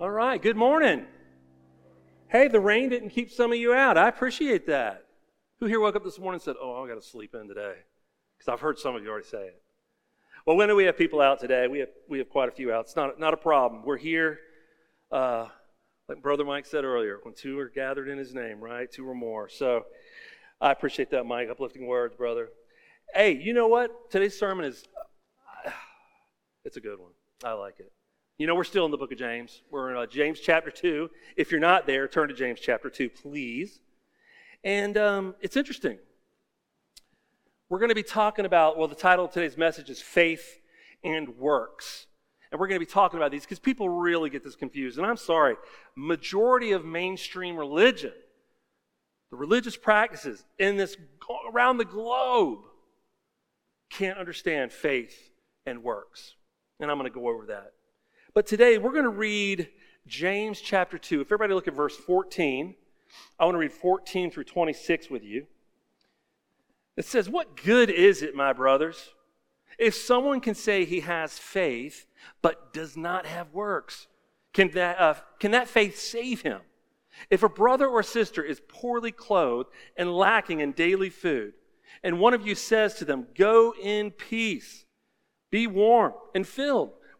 All right, good morning. Hey, the rain didn't keep some of you out. I appreciate that. Who here woke up this morning and said, Oh, I got to sleep in today? Because I've heard some of you already say it. Well, when do we have people out today? We have, we have quite a few out. It's not, not a problem. We're here, uh, like Brother Mike said earlier, when two are gathered in his name, right? Two or more. So I appreciate that, Mike. Uplifting words, brother. Hey, you know what? Today's sermon is, it's a good one. I like it. You know, we're still in the book of James. We're in uh, James chapter 2. If you're not there, turn to James chapter 2, please. And um, it's interesting. We're going to be talking about, well, the title of today's message is Faith and Works. And we're going to be talking about these because people really get this confused. And I'm sorry, majority of mainstream religion, the religious practices in this around the globe, can't understand faith and works. And I'm going to go over that. But today we're going to read James chapter 2. If everybody look at verse 14, I want to read 14 through 26 with you. It says, What good is it, my brothers, if someone can say he has faith but does not have works? Can that, uh, can that faith save him? If a brother or sister is poorly clothed and lacking in daily food, and one of you says to them, Go in peace, be warm and filled,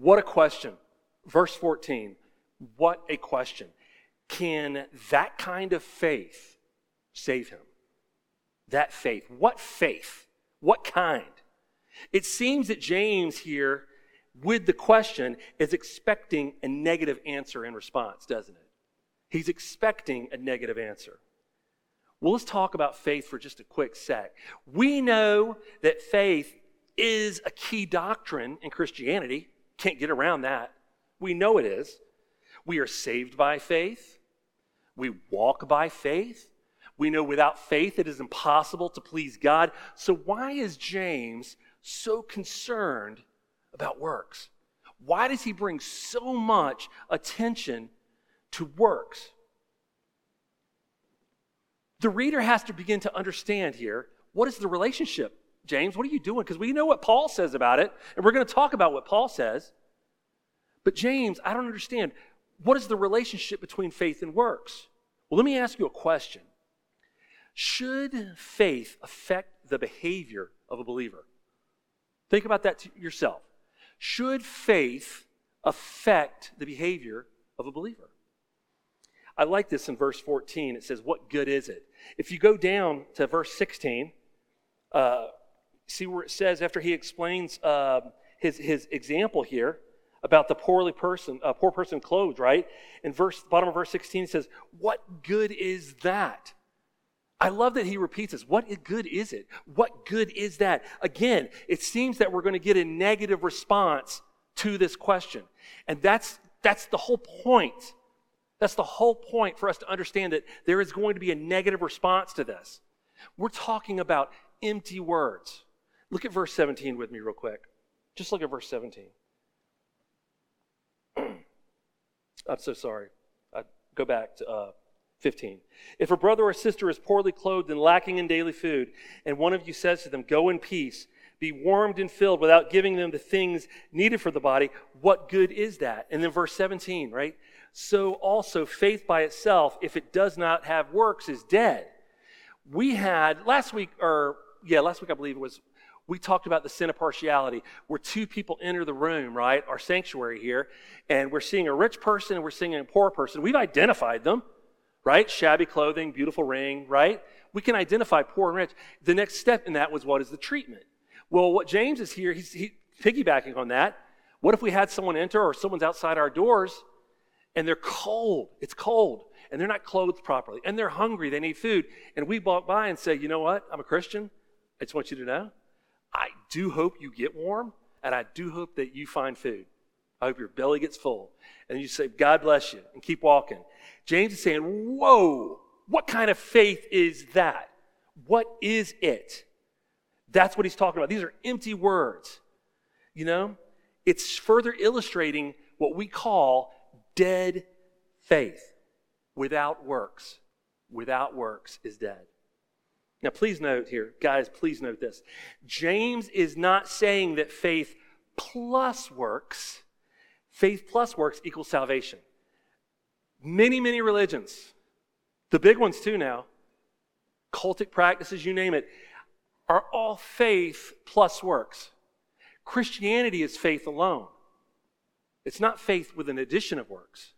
What a question. Verse 14. What a question. Can that kind of faith save him? That faith. What faith? What kind? It seems that James here, with the question, is expecting a negative answer in response, doesn't it? He's expecting a negative answer. Well, let's talk about faith for just a quick sec. We know that faith is a key doctrine in Christianity. Can't get around that. We know it is. We are saved by faith. We walk by faith. We know without faith it is impossible to please God. So, why is James so concerned about works? Why does he bring so much attention to works? The reader has to begin to understand here what is the relationship James, what are you doing? Because we know what Paul says about it, and we're going to talk about what Paul says. But, James, I don't understand. What is the relationship between faith and works? Well, let me ask you a question Should faith affect the behavior of a believer? Think about that to yourself. Should faith affect the behavior of a believer? I like this in verse 14. It says, What good is it? If you go down to verse 16, uh, see where it says, after he explains uh, his, his example here about the poorly person, uh, poor person clothed, right? In verse bottom of verse 16 it says, What good is that? I love that he repeats this. What good is it? What good is that? Again, it seems that we're going to get a negative response to this question. And that's that's the whole point. That's the whole point for us to understand that there is going to be a negative response to this. We're talking about empty words. Look at verse 17 with me, real quick. Just look at verse 17. I'm so sorry. I go back to uh, 15. If a brother or sister is poorly clothed and lacking in daily food, and one of you says to them, Go in peace, be warmed and filled without giving them the things needed for the body, what good is that? And then verse 17, right? So also faith by itself, if it does not have works, is dead. We had last week, or yeah, last week I believe it was, we talked about the sin of partiality, where two people enter the room, right? Our sanctuary here, and we're seeing a rich person and we're seeing a poor person. We've identified them right? Shabby clothing, beautiful ring, right? We can identify poor and rich. The next step in that was what is the treatment? Well, what James is here, he's he, piggybacking on that. What if we had someone enter or someone's outside our doors and they're cold? It's cold and they're not clothed properly and they're hungry, they need food. And we walk by and say, you know what? I'm a Christian. I just want you to know. I do hope you get warm and I do hope that you find food. I hope your belly gets full. And you say, God bless you, and keep walking. James is saying, Whoa, what kind of faith is that? What is it? That's what he's talking about. These are empty words. You know, it's further illustrating what we call dead faith without works. Without works is dead. Now, please note here, guys, please note this. James is not saying that faith plus works, faith plus works equals salvation. Many, many religions, the big ones too now, cultic practices, you name it, are all faith plus works. Christianity is faith alone. It's not faith with an addition of works.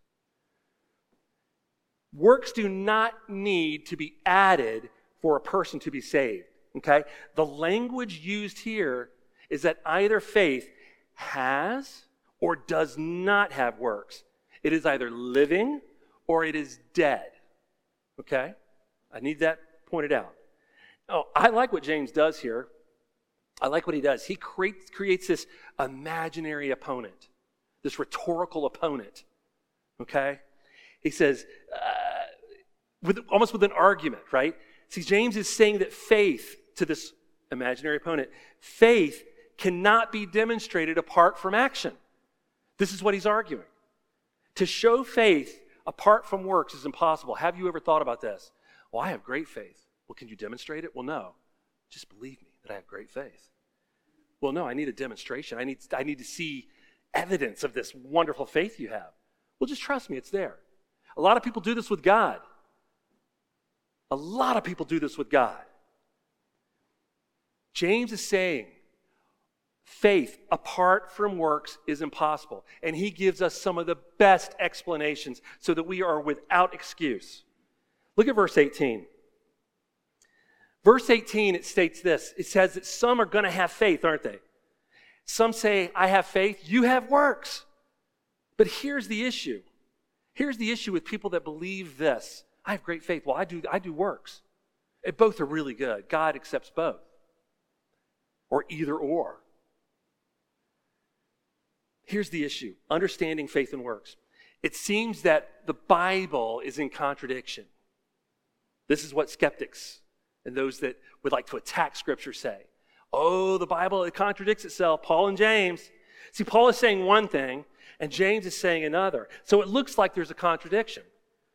Works do not need to be added for a person to be saved. Okay? The language used here is that either faith has or does not have works. It is either living or it is dead. Okay? I need that pointed out. Oh, I like what James does here. I like what he does. He creates, creates this imaginary opponent, this rhetorical opponent. Okay? He says, uh, with, almost with an argument, right? See, James is saying that faith to this imaginary opponent, faith cannot be demonstrated apart from action. This is what he's arguing. To show faith apart from works is impossible. Have you ever thought about this? Well, I have great faith. Well, can you demonstrate it? Well, no. Just believe me that I have great faith. Well, no, I need a demonstration. I need, I need to see evidence of this wonderful faith you have. Well, just trust me, it's there. A lot of people do this with God. A lot of people do this with God. James is saying faith apart from works is impossible. And he gives us some of the best explanations so that we are without excuse. Look at verse 18. Verse 18, it states this it says that some are going to have faith, aren't they? Some say, I have faith, you have works. But here's the issue. Here's the issue with people that believe this I have great faith. Well, I do, I do works. It, both are really good. God accepts both, or either or. Here's the issue understanding faith and works. It seems that the Bible is in contradiction. This is what skeptics and those that would like to attack Scripture say. Oh, the Bible, it contradicts itself. Paul and James. See, Paul is saying one thing, and James is saying another. So it looks like there's a contradiction,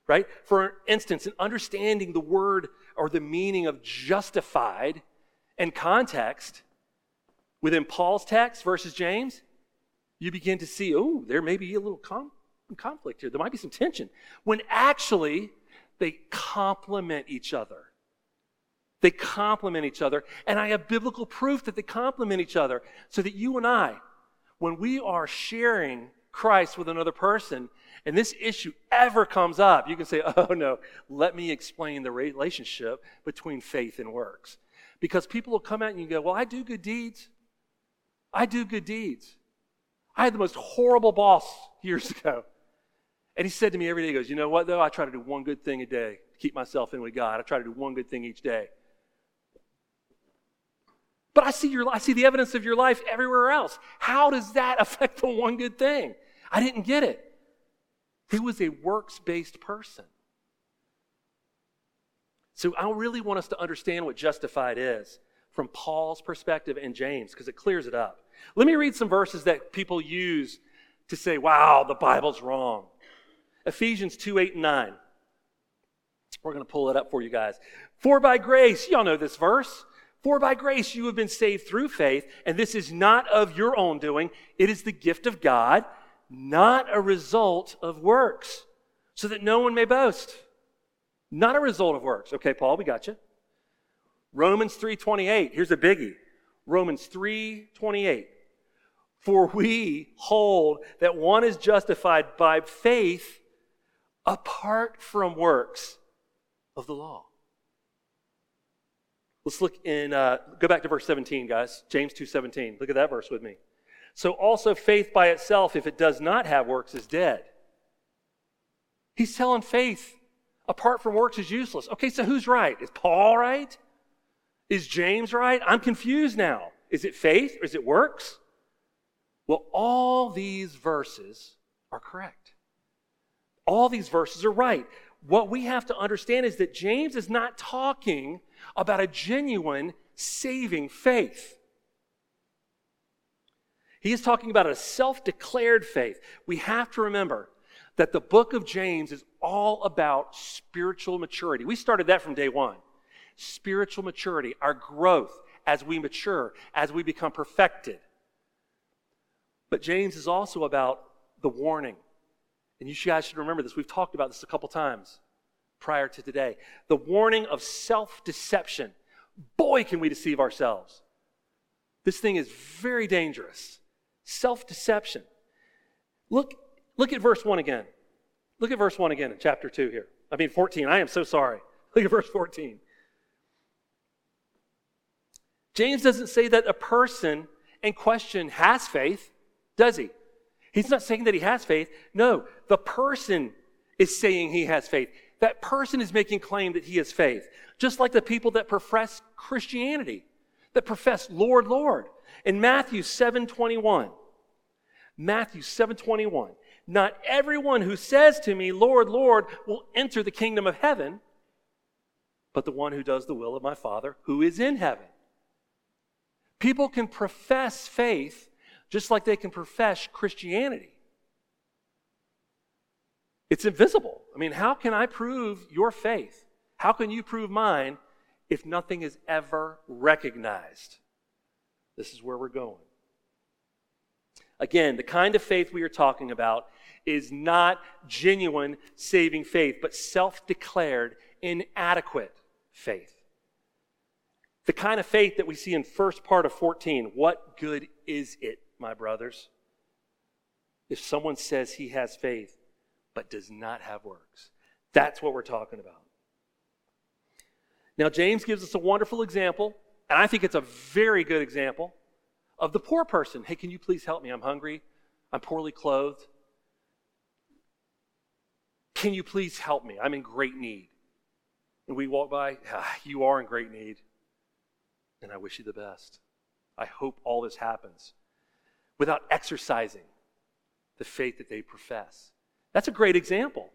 right? For instance, in understanding the word or the meaning of justified and context within Paul's text versus James, you begin to see, oh, there may be a little com- conflict here. There might be some tension. When actually, they complement each other. They complement each other. And I have biblical proof that they complement each other so that you and I, when we are sharing Christ with another person, and this issue ever comes up, you can say, oh no, let me explain the relationship between faith and works. Because people will come and you go, well, I do good deeds. I do good deeds. I had the most horrible boss years ago. And he said to me every day, he goes, You know what, though? I try to do one good thing a day to keep myself in with God. I try to do one good thing each day. But I see, your, I see the evidence of your life everywhere else. How does that affect the one good thing? I didn't get it. He was a works based person. So I really want us to understand what justified is from Paul's perspective and James because it clears it up. Let me read some verses that people use to say, wow, the Bible's wrong. Ephesians 2 8 and 9. We're going to pull it up for you guys. For by grace, y'all know this verse. For by grace you have been saved through faith, and this is not of your own doing. It is the gift of God, not a result of works, so that no one may boast. Not a result of works. Okay, Paul, we got you. Romans 3:28. Here's a biggie. Romans 3:28. For we hold that one is justified by faith apart from works of the law. Let's look in, uh, go back to verse 17, guys. James 2.17. Look at that verse with me. So also faith by itself, if it does not have works, is dead. He's telling faith apart from works is useless. Okay, so who's right? Is Paul right? Is James right? I'm confused now. Is it faith or is it works? Well, all these verses are correct. All these verses are right. What we have to understand is that James is not talking about a genuine saving faith. He is talking about a self declared faith. We have to remember that the book of James is all about spiritual maturity. We started that from day one. Spiritual maturity, our growth as we mature, as we become perfected. But James is also about the warning. And you guys should remember this. We've talked about this a couple times prior to today. The warning of self deception. Boy, can we deceive ourselves. This thing is very dangerous. Self deception. Look, look at verse 1 again. Look at verse 1 again in chapter 2 here. I mean, 14. I am so sorry. Look at verse 14. James doesn't say that a person in question has faith, does he? He's not saying that he has faith. No, the person is saying he has faith. That person is making claim that he has faith. Just like the people that profess Christianity, that profess Lord, Lord. In Matthew 7:21, Matthew 7:21, not everyone who says to me, Lord, Lord, will enter the kingdom of heaven, but the one who does the will of my Father who is in heaven. People can profess faith just like they can profess Christianity. It's invisible. I mean, how can I prove your faith? How can you prove mine if nothing is ever recognized? This is where we're going. Again, the kind of faith we are talking about is not genuine saving faith, but self declared inadequate faith. The kind of faith that we see in first part of 14. What good is it, my brothers? If someone says he has faith but does not have works. That's what we're talking about. Now, James gives us a wonderful example, and I think it's a very good example of the poor person. Hey, can you please help me? I'm hungry. I'm poorly clothed. Can you please help me? I'm in great need. And we walk by, ah, you are in great need and I wish you the best. I hope all this happens without exercising the faith that they profess. That's a great example.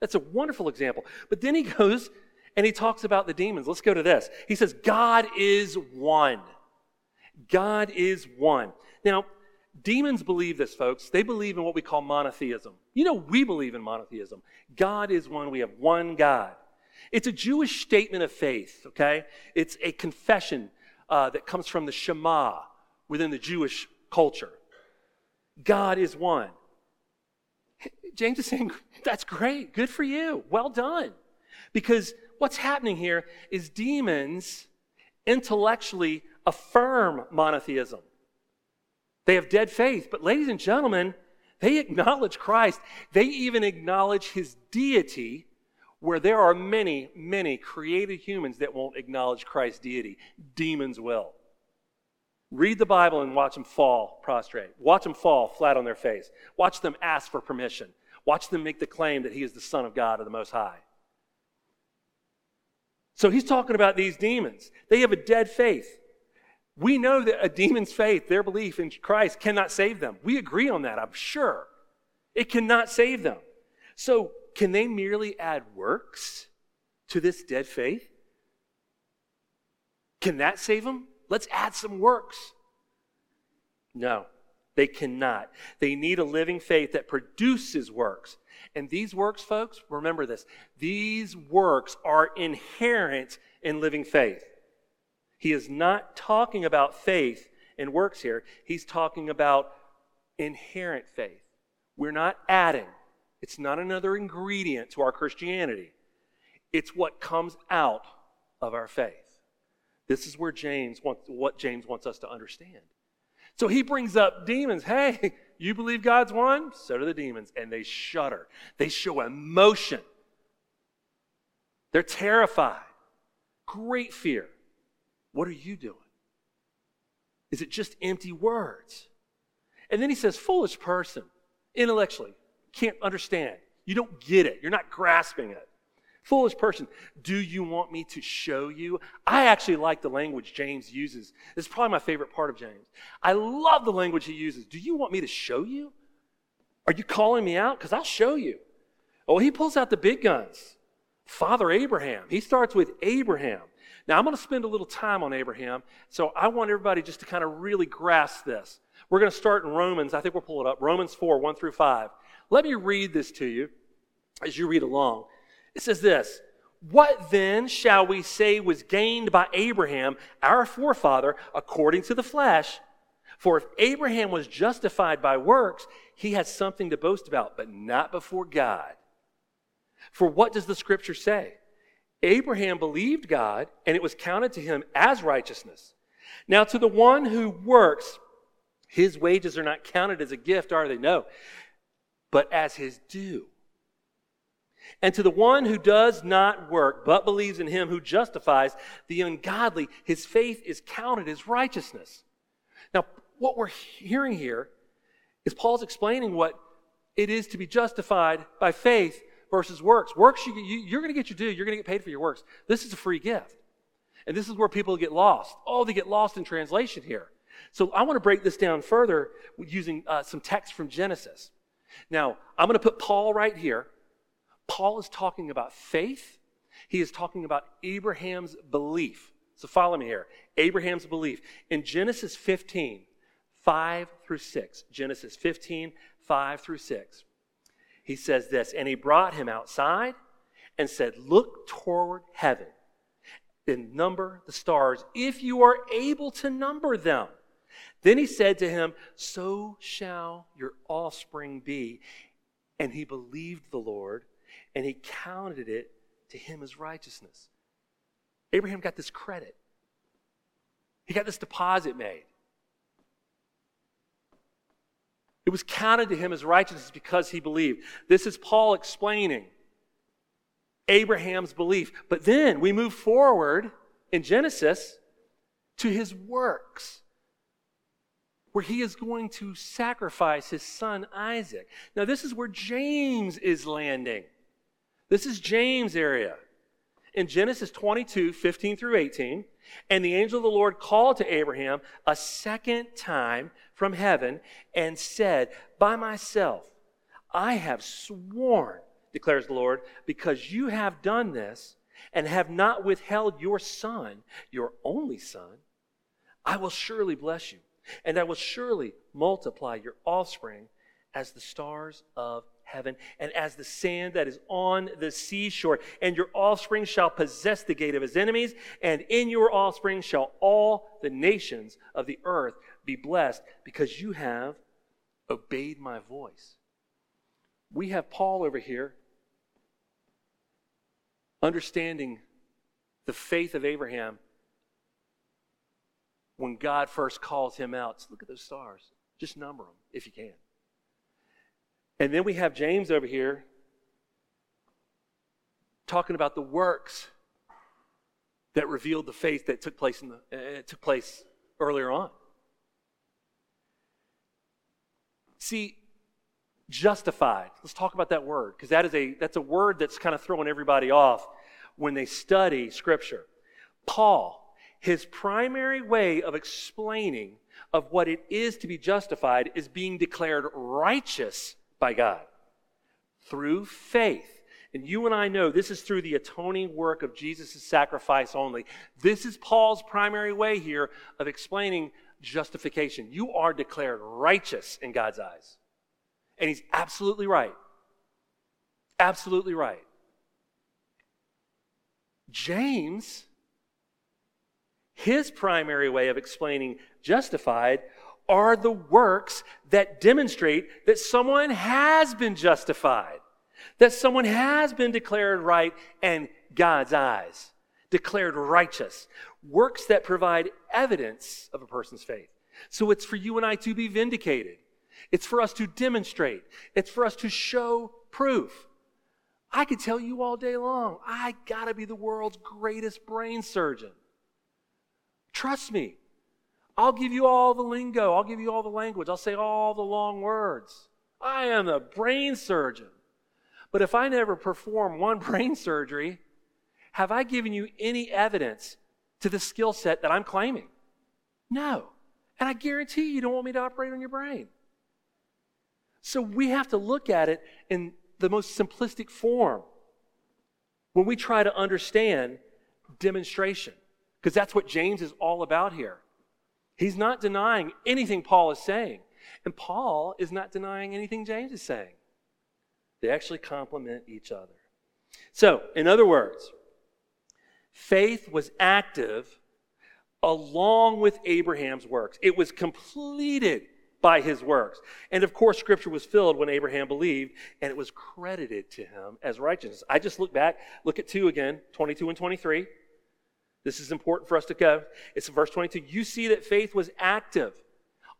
That's a wonderful example. But then he goes and he talks about the demons. Let's go to this. He says, God is one. God is one. Now, demons believe this, folks. They believe in what we call monotheism. You know, we believe in monotheism. God is one. We have one God. It's a Jewish statement of faith, okay? It's a confession uh, that comes from the Shema within the Jewish culture. God is one. James is saying, that's great. Good for you. Well done. Because what's happening here is demons intellectually affirm monotheism. They have dead faith. But, ladies and gentlemen, they acknowledge Christ. They even acknowledge his deity where there are many, many created humans that won't acknowledge Christ's deity. Demons will. Read the Bible and watch them fall prostrate. Watch them fall flat on their face. Watch them ask for permission. Watch them make the claim that he is the Son of God or the Most High. So he's talking about these demons. They have a dead faith. We know that a demon's faith, their belief in Christ, cannot save them. We agree on that, I'm sure. It cannot save them. So can they merely add works to this dead faith? Can that save them? Let's add some works. No, They cannot. They need a living faith that produces works. And these works, folks, remember this these works are inherent in living faith. He is not talking about faith and works here, he's talking about inherent faith. We're not adding, it's not another ingredient to our Christianity, it's what comes out of our faith. This is where James wants, what James wants us to understand. So he brings up demons. Hey, you believe God's one? So do the demons. And they shudder. They show emotion. They're terrified. Great fear. What are you doing? Is it just empty words? And then he says, foolish person, intellectually, can't understand. You don't get it. You're not grasping it. Foolish person, do you want me to show you? I actually like the language James uses. This is probably my favorite part of James. I love the language he uses. Do you want me to show you? Are you calling me out? Because I'll show you. Oh, he pulls out the big guns. Father Abraham. He starts with Abraham. Now, I'm going to spend a little time on Abraham, so I want everybody just to kind of really grasp this. We're going to start in Romans. I think we'll pull it up. Romans 4, 1 through 5. Let me read this to you as you read along. It says this What then shall we say was gained by Abraham, our forefather, according to the flesh? For if Abraham was justified by works, he has something to boast about, but not before God. For what does the scripture say? Abraham believed God, and it was counted to him as righteousness. Now, to the one who works, his wages are not counted as a gift, are they? No, but as his due. And to the one who does not work, but believes in him who justifies the ungodly, his faith is counted as righteousness. Now, what we're hearing here is Paul's explaining what it is to be justified by faith versus works. Works, you, you, are going to get your due, you're going to get paid for your works. This is a free gift. And this is where people get lost. Oh, they get lost in translation here. So I want to break this down further using uh, some text from Genesis. Now, I'm going to put Paul right here. Paul is talking about faith. He is talking about Abraham's belief. So follow me here. Abraham's belief. In Genesis 15, 5 through 6, Genesis 15, 5 through 6, he says this And he brought him outside and said, Look toward heaven and number the stars, if you are able to number them. Then he said to him, So shall your offspring be. And he believed the Lord and he counted it to him as righteousness. Abraham got this credit, he got this deposit made. It was counted to him as righteousness because he believed. This is Paul explaining Abraham's belief. But then we move forward in Genesis to his works, where he is going to sacrifice his son Isaac. Now, this is where James is landing. This is James' area. In Genesis 22, 15 through 18, and the angel of the Lord called to Abraham a second time from heaven and said, By myself, I have sworn, declares the Lord, because you have done this and have not withheld your son, your only son, I will surely bless you, and I will surely multiply your offspring as the stars of heaven and as the sand that is on the seashore. And your offspring shall possess the gate of his enemies, and in your offspring shall all the nations of the earth be blessed because you have obeyed my voice. We have Paul over here understanding the faith of Abraham when God first calls him out. So look at those stars. Just number them if you can. And then we have James over here talking about the works that revealed the faith that took place in the uh, took place earlier on. See, justified. Let's talk about that word because that is a that's a word that's kind of throwing everybody off when they study scripture. Paul, his primary way of explaining of what it is to be justified is being declared righteous by God through faith. And you and I know this is through the atoning work of Jesus' sacrifice only. This is Paul's primary way here of explaining justification. You are declared righteous in God's eyes. And he's absolutely right. Absolutely right. James, his primary way of explaining justified are the works that demonstrate that someone has been justified, that someone has been declared right in God's eyes, declared righteous. Works that provide evidence of a person's faith. So it's for you and I to be vindicated. It's for us to demonstrate. It's for us to show proof. I could tell you all day long, I gotta be the world's greatest brain surgeon. Trust me. I'll give you all the lingo. I'll give you all the language. I'll say all the long words. I am a brain surgeon. But if I never perform one brain surgery, have I given you any evidence to the skill set that I'm claiming? No. And I guarantee you don't want me to operate on your brain. So we have to look at it in the most simplistic form when we try to understand demonstration, because that's what James is all about here. He's not denying anything Paul is saying, and Paul is not denying anything James is saying. They actually complement each other. So, in other words, faith was active along with Abraham's works. It was completed by his works. And of course, scripture was filled when Abraham believed, and it was credited to him as righteousness. I just look back, look at 2 again, 22 and 23. This is important for us to go. It's verse 22. You see that faith was active.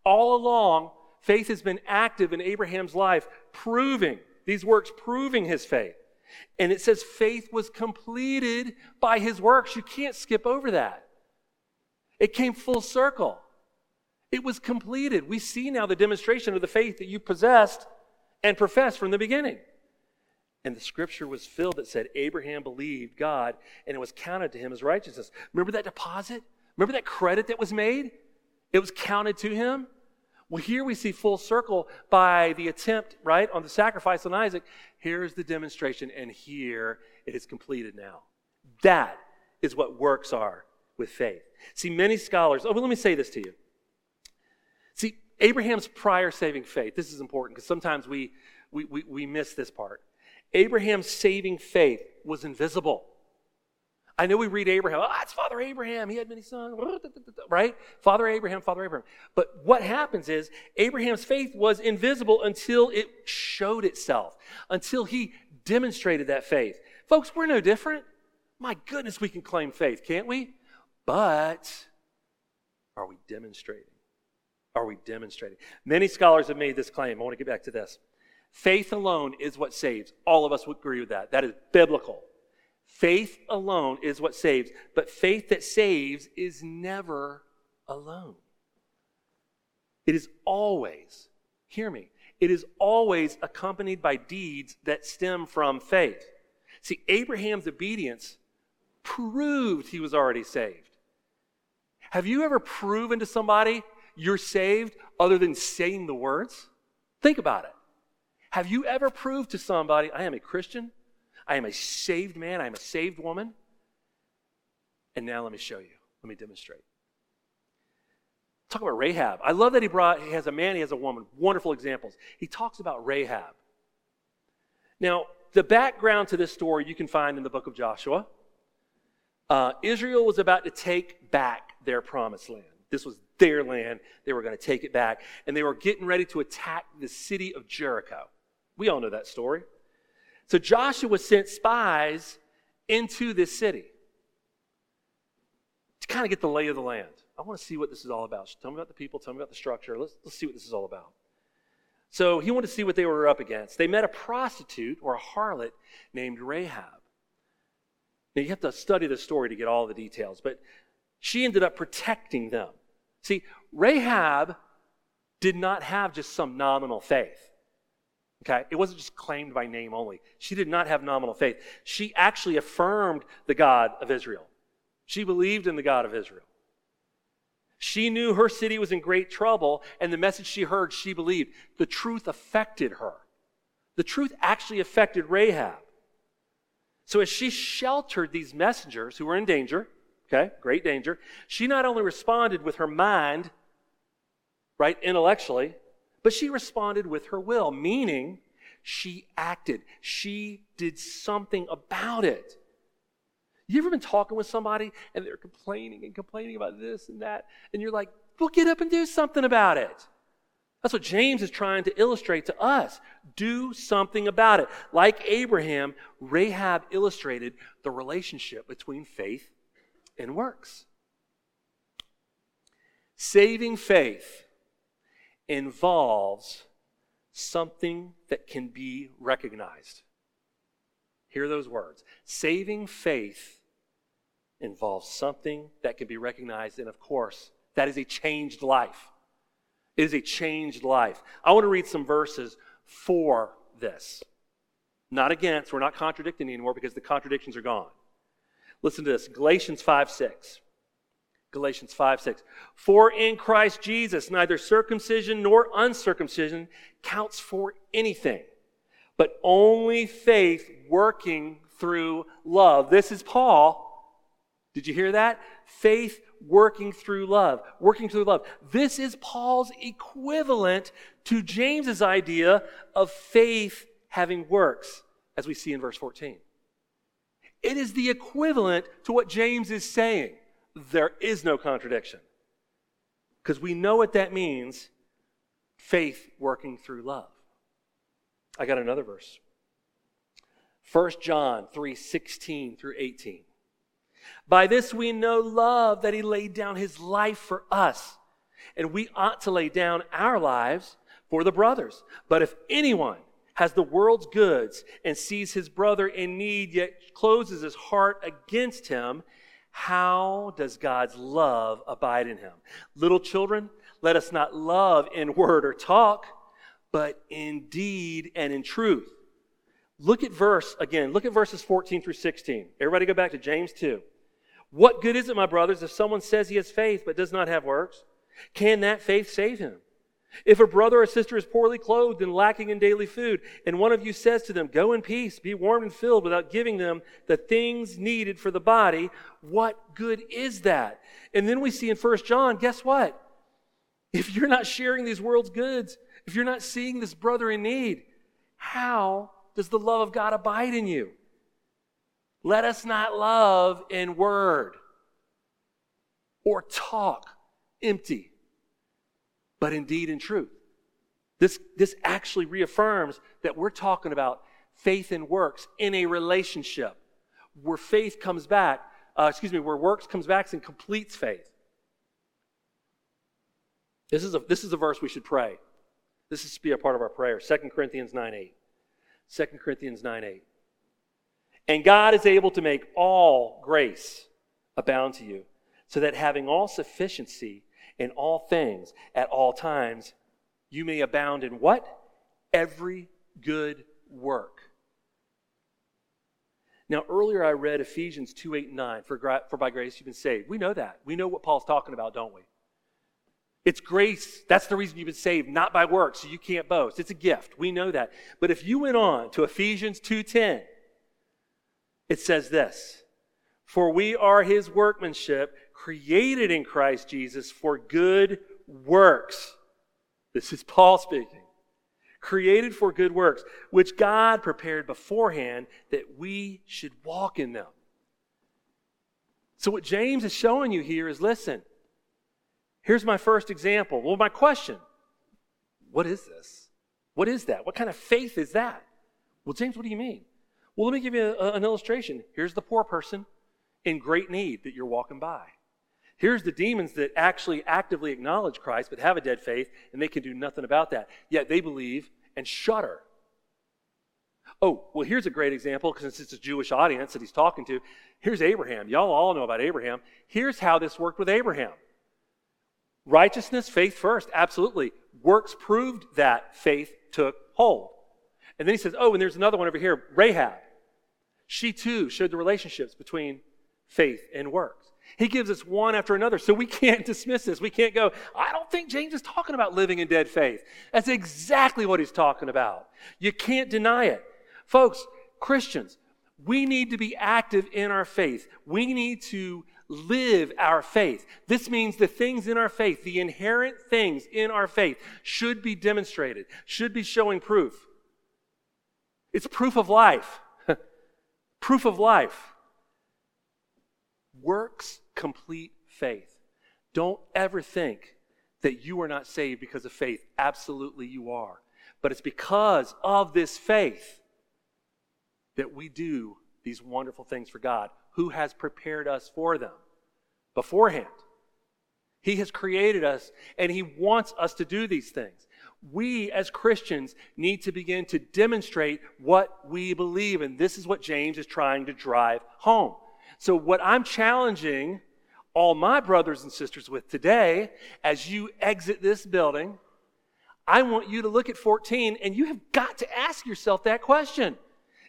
All along, faith has been active in Abraham's life, proving, these works proving his faith. And it says faith was completed by his works. You can't skip over that. It came full circle. It was completed. We see now the demonstration of the faith that you possessed and professed from the beginning. And the scripture was filled that said Abraham believed God and it was counted to him as righteousness. Remember that deposit? Remember that credit that was made? It was counted to him. Well, here we see full circle by the attempt, right, on the sacrifice on Isaac. Here's the demonstration, and here it is completed now. That is what works are with faith. See, many scholars, oh, well, let me say this to you. See, Abraham's prior saving faith, this is important because sometimes we, we, we, we miss this part. Abraham's saving faith was invisible. I know we read Abraham, oh, it's Father Abraham. He had many sons, right? Father Abraham, Father Abraham. But what happens is Abraham's faith was invisible until it showed itself, until he demonstrated that faith. Folks, we're no different. My goodness, we can claim faith, can't we? But are we demonstrating? are we demonstrating? Many scholars have made this claim. I want to get back to this. Faith alone is what saves. All of us would agree with that. That is biblical. Faith alone is what saves, but faith that saves is never alone. It is always, hear me, it is always accompanied by deeds that stem from faith. See, Abraham's obedience proved he was already saved. Have you ever proven to somebody you're saved other than saying the words? Think about it. Have you ever proved to somebody, I am a Christian, I am a saved man, I am a saved woman? And now let me show you. Let me demonstrate. Talk about Rahab. I love that he brought, he has a man, he has a woman. Wonderful examples. He talks about Rahab. Now, the background to this story you can find in the book of Joshua. Uh, Israel was about to take back their promised land. This was their land. They were going to take it back. And they were getting ready to attack the city of Jericho. We all know that story. So Joshua sent spies into this city to kind of get the lay of the land. I want to see what this is all about. Tell me about the people, tell me about the structure. Let's, let's see what this is all about. So he wanted to see what they were up against. They met a prostitute or a harlot named Rahab. Now you have to study the story to get all the details, but she ended up protecting them. See, Rahab did not have just some nominal faith. Okay? It wasn't just claimed by name only. She did not have nominal faith. She actually affirmed the God of Israel. She believed in the God of Israel. She knew her city was in great trouble, and the message she heard, she believed. The truth affected her. The truth actually affected Rahab. So as she sheltered these messengers who were in danger, okay, great danger, she not only responded with her mind right, intellectually, but she responded with her will, meaning she acted. She did something about it. You ever been talking with somebody and they're complaining and complaining about this and that, and you're like, well, get up and do something about it. That's what James is trying to illustrate to us. Do something about it. Like Abraham, Rahab illustrated the relationship between faith and works. Saving faith involves something that can be recognized. Hear those words. Saving faith involves something that can be recognized, and of course, that is a changed life. It is a changed life. I want to read some verses for this. Not against, we're not contradicting anymore because the contradictions are gone. Listen to this Galatians 5 6. Galatians 5 6. For in Christ Jesus, neither circumcision nor uncircumcision counts for anything, but only faith working through love. This is Paul. Did you hear that? Faith working through love. Working through love. This is Paul's equivalent to James's idea of faith having works, as we see in verse 14. It is the equivalent to what James is saying. There is no contradiction. Because we know what that means faith working through love. I got another verse. 1 John 3 16 through 18. By this we know love, that he laid down his life for us. And we ought to lay down our lives for the brothers. But if anyone has the world's goods and sees his brother in need, yet closes his heart against him, how does God's love abide in him? Little children, let us not love in word or talk, but in deed and in truth. Look at verse again, look at verses 14 through 16. Everybody go back to James 2. What good is it, my brothers, if someone says he has faith but does not have works? Can that faith save him? If a brother or sister is poorly clothed and lacking in daily food, and one of you says to them, Go in peace, be warmed and filled, without giving them the things needed for the body, what good is that? And then we see in First John, guess what? If you're not sharing these world's goods, if you're not seeing this brother in need, how does the love of God abide in you? Let us not love in word or talk empty, but indeed in truth. This, this actually reaffirms that we're talking about faith and works in a relationship where faith comes back, uh, excuse me, where works comes back and completes faith. This is, a, this is a verse we should pray. This is to be a part of our prayer. 2 Corinthians 9 8. 2 Corinthians 9 8. And God is able to make all grace abound to you, so that having all sufficiency in all things at all times, you may abound in what? Every good work. Now, earlier I read Ephesians 2 8 and 9. For, for by grace you've been saved. We know that. We know what Paul's talking about, don't we? It's grace. That's the reason you've been saved, not by works, so you can't boast. It's a gift. We know that. But if you went on to Ephesians 2:10, it says this For we are his workmanship, created in Christ Jesus for good works. This is Paul speaking. Created for good works, which God prepared beforehand that we should walk in them. So, what James is showing you here is listen, here's my first example. Well, my question what is this? What is that? What kind of faith is that? Well, James, what do you mean? Well, let me give you a, an illustration. Here's the poor person in great need that you're walking by. Here's the demons that actually actively acknowledge Christ but have a dead faith, and they can do nothing about that. Yet they believe and shudder. Oh, well, here's a great example because it's a Jewish audience that he's talking to. Here's Abraham. Y'all all know about Abraham. Here's how this worked with Abraham righteousness, faith first, absolutely. Works proved that faith took hold. And then he says, Oh, and there's another one over here Rahab. She too showed the relationships between faith and works. He gives us one after another. So we can't dismiss this. We can't go, I don't think James is talking about living in dead faith. That's exactly what he's talking about. You can't deny it. Folks, Christians, We need to be active in our faith. We need to live our faith. This means the things in our faith, the inherent things in our faith, should be demonstrated, should be showing proof. It's proof of life. proof of life. Works complete faith. Don't ever think that you are not saved because of faith. Absolutely, you are. But it's because of this faith that we do these wonderful things for God, who has prepared us for them beforehand. He has created us and He wants us to do these things. We as Christians need to begin to demonstrate what we believe, and this is what James is trying to drive home. So, what I'm challenging all my brothers and sisters with today, as you exit this building, I want you to look at 14 and you have got to ask yourself that question.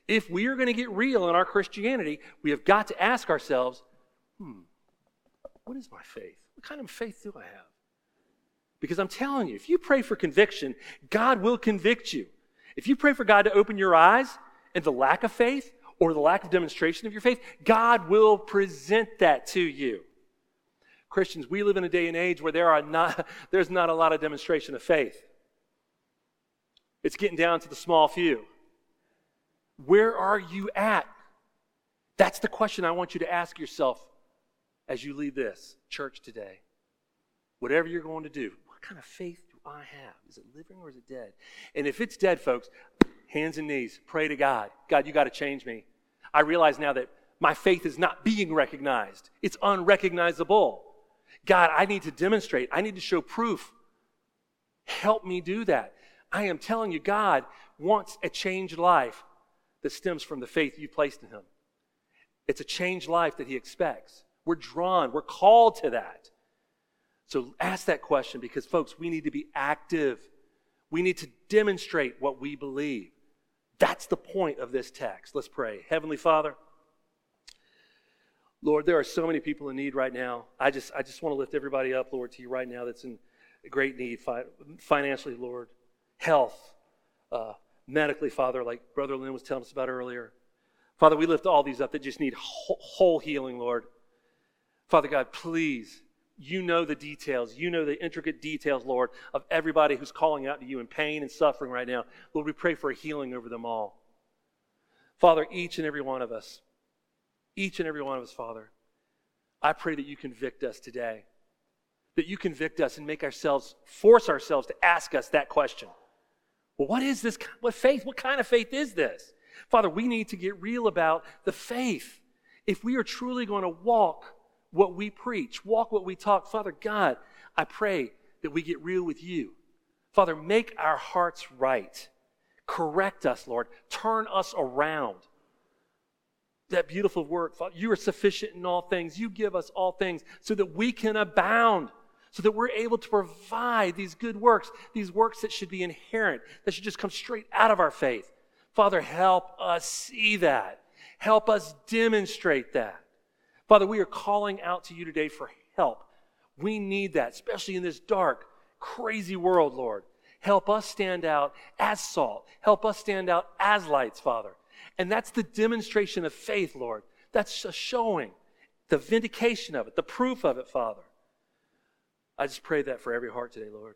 If we are going to get real in our Christianity, we have got to ask ourselves, hmm, what is my faith? What kind of faith do I have? Because I'm telling you, if you pray for conviction, God will convict you. If you pray for God to open your eyes and the lack of faith or the lack of demonstration of your faith, God will present that to you. Christians, we live in a day and age where there are not, there's not a lot of demonstration of faith. It's getting down to the small few. Where are you at? That's the question I want you to ask yourself as you leave this church today. Whatever you're going to do, what kind of faith I have? Is it living or is it dead? And if it's dead, folks, hands and knees, pray to God. God, you got to change me. I realize now that my faith is not being recognized, it's unrecognizable. God, I need to demonstrate, I need to show proof. Help me do that. I am telling you, God wants a changed life that stems from the faith you placed in Him. It's a changed life that He expects. We're drawn, we're called to that. So ask that question because, folks, we need to be active. We need to demonstrate what we believe. That's the point of this text. Let's pray. Heavenly Father, Lord, there are so many people in need right now. I just, I just want to lift everybody up, Lord, to you right now that's in great need fi- financially, Lord, health, uh, medically, Father, like Brother Lynn was telling us about earlier. Father, we lift all these up that just need whole healing, Lord. Father God, please, you know the details. You know the intricate details, Lord, of everybody who's calling out to you in pain and suffering right now. Lord, we pray for a healing over them all. Father, each and every one of us, each and every one of us, Father. I pray that you convict us today, that you convict us and make ourselves, force ourselves to ask us that question. Well, what is this? What faith? What kind of faith is this? Father, we need to get real about the faith. If we are truly going to walk what we preach, walk what we talk, Father God, I pray that we get real with you. Father, make our hearts right. Correct us, Lord. Turn us around that beautiful work. You are sufficient in all things. You give us all things so that we can abound, so that we're able to provide these good works, these works that should be inherent, that should just come straight out of our faith. Father, help us see that. Help us demonstrate that. Father, we are calling out to you today for help. We need that, especially in this dark, crazy world, Lord. Help us stand out as salt. Help us stand out as lights, Father. And that's the demonstration of faith, Lord. That's a showing, the vindication of it, the proof of it, Father. I just pray that for every heart today, Lord.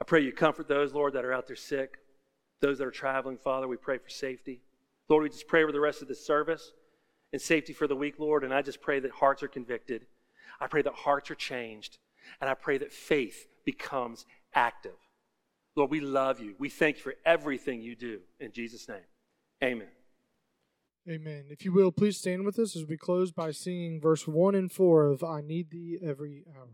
I pray you comfort those, Lord, that are out there sick, those that are traveling, Father. We pray for safety. Lord, we just pray for the rest of this service and safety for the week, Lord. And I just pray that hearts are convicted. I pray that hearts are changed. And I pray that faith becomes active. Lord, we love you. We thank you for everything you do. In Jesus' name. Amen. Amen. If you will, please stand with us as we close by singing verse 1 and 4 of I Need Thee Every Hour.